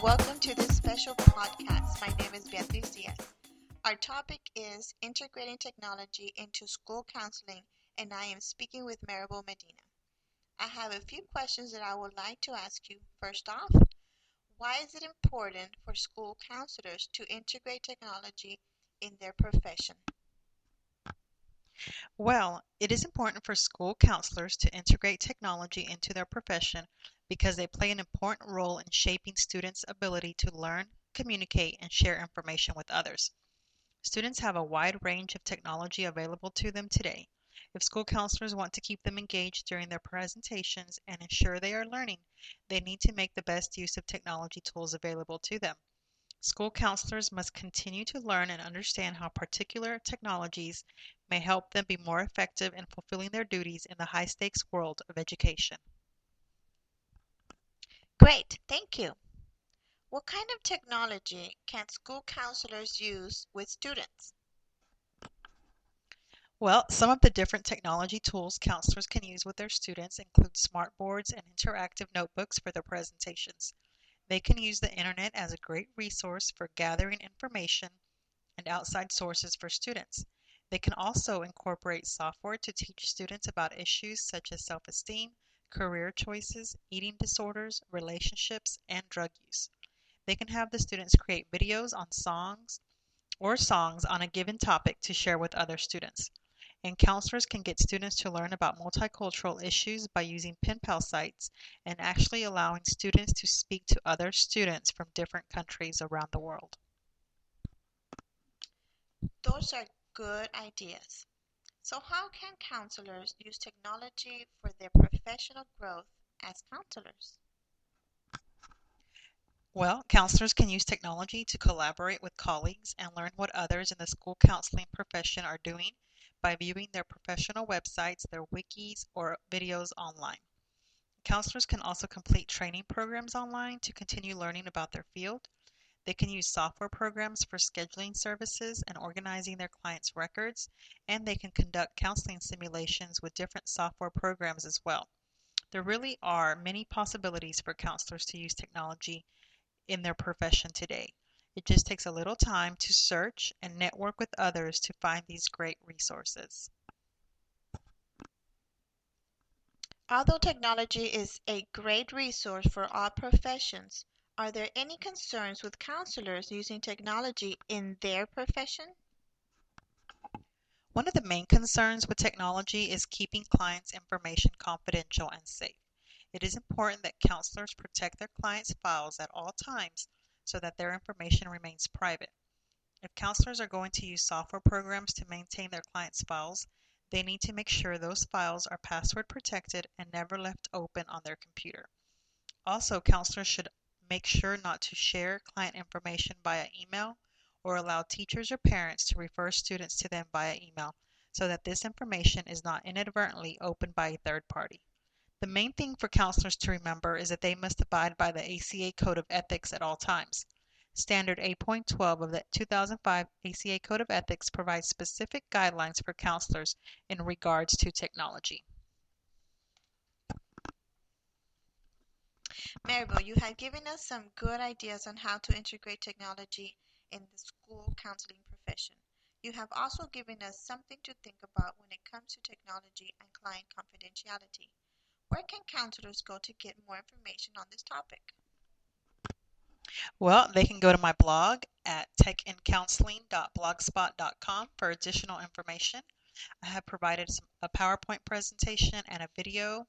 podcast. My name is Beatriz Diaz. Our topic is integrating technology into school counseling, and I am speaking with Maribel Medina. I have a few questions that I would like to ask you. First off, why is it important for school counselors to integrate technology in their profession? Well, it is important for school counselors to integrate technology into their profession because they play an important role in shaping students' ability to learn, communicate, and share information with others. Students have a wide range of technology available to them today. If school counselors want to keep them engaged during their presentations and ensure they are learning, they need to make the best use of technology tools available to them. School counselors must continue to learn and understand how particular technologies may help them be more effective in fulfilling their duties in the high stakes world of education. Great, thank you. What kind of technology can school counselors use with students? Well, some of the different technology tools counselors can use with their students include smartboards and interactive notebooks for their presentations. They can use the internet as a great resource for gathering information and outside sources for students. They can also incorporate software to teach students about issues such as self esteem, career choices, eating disorders, relationships, and drug use. They can have the students create videos on songs or songs on a given topic to share with other students. And counselors can get students to learn about multicultural issues by using pen pal sites and actually allowing students to speak to other students from different countries around the world. Those are good ideas. So, how can counselors use technology for their professional growth as counselors? Well, counselors can use technology to collaborate with colleagues and learn what others in the school counseling profession are doing by viewing their professional websites, their wikis, or videos online. Counselors can also complete training programs online to continue learning about their field. They can use software programs for scheduling services and organizing their clients' records, and they can conduct counseling simulations with different software programs as well. There really are many possibilities for counselors to use technology in their profession today. It just takes a little time to search and network with others to find these great resources. Although technology is a great resource for all professions, are there any concerns with counselors using technology in their profession? One of the main concerns with technology is keeping clients' information confidential and safe. It is important that counselors protect their clients' files at all times so that their information remains private. If counselors are going to use software programs to maintain their clients' files, they need to make sure those files are password protected and never left open on their computer. Also, counselors should make sure not to share client information via email or allow teachers or parents to refer students to them via email so that this information is not inadvertently opened by a third party. The main thing for counselors to remember is that they must abide by the ACA Code of Ethics at all times. Standard 8.12 of the 2005 ACA Code of Ethics provides specific guidelines for counselors in regards to technology. Maribel, you have given us some good ideas on how to integrate technology in the school counseling profession. You have also given us something to think about when it comes to technology and client confidentiality. Where can counselors go to get more information on this topic? Well, they can go to my blog at techandcounseling.blogspot.com for additional information. I have provided some, a PowerPoint presentation and a video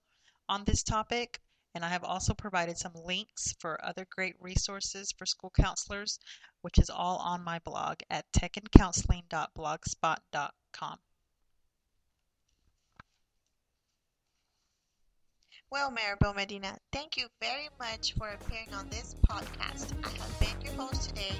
on this topic and I have also provided some links for other great resources for school counselors, which is all on my blog at techandcounseling.blogspot.com. Well, Maribel Medina, thank you very much for appearing on this podcast. I have been your host today,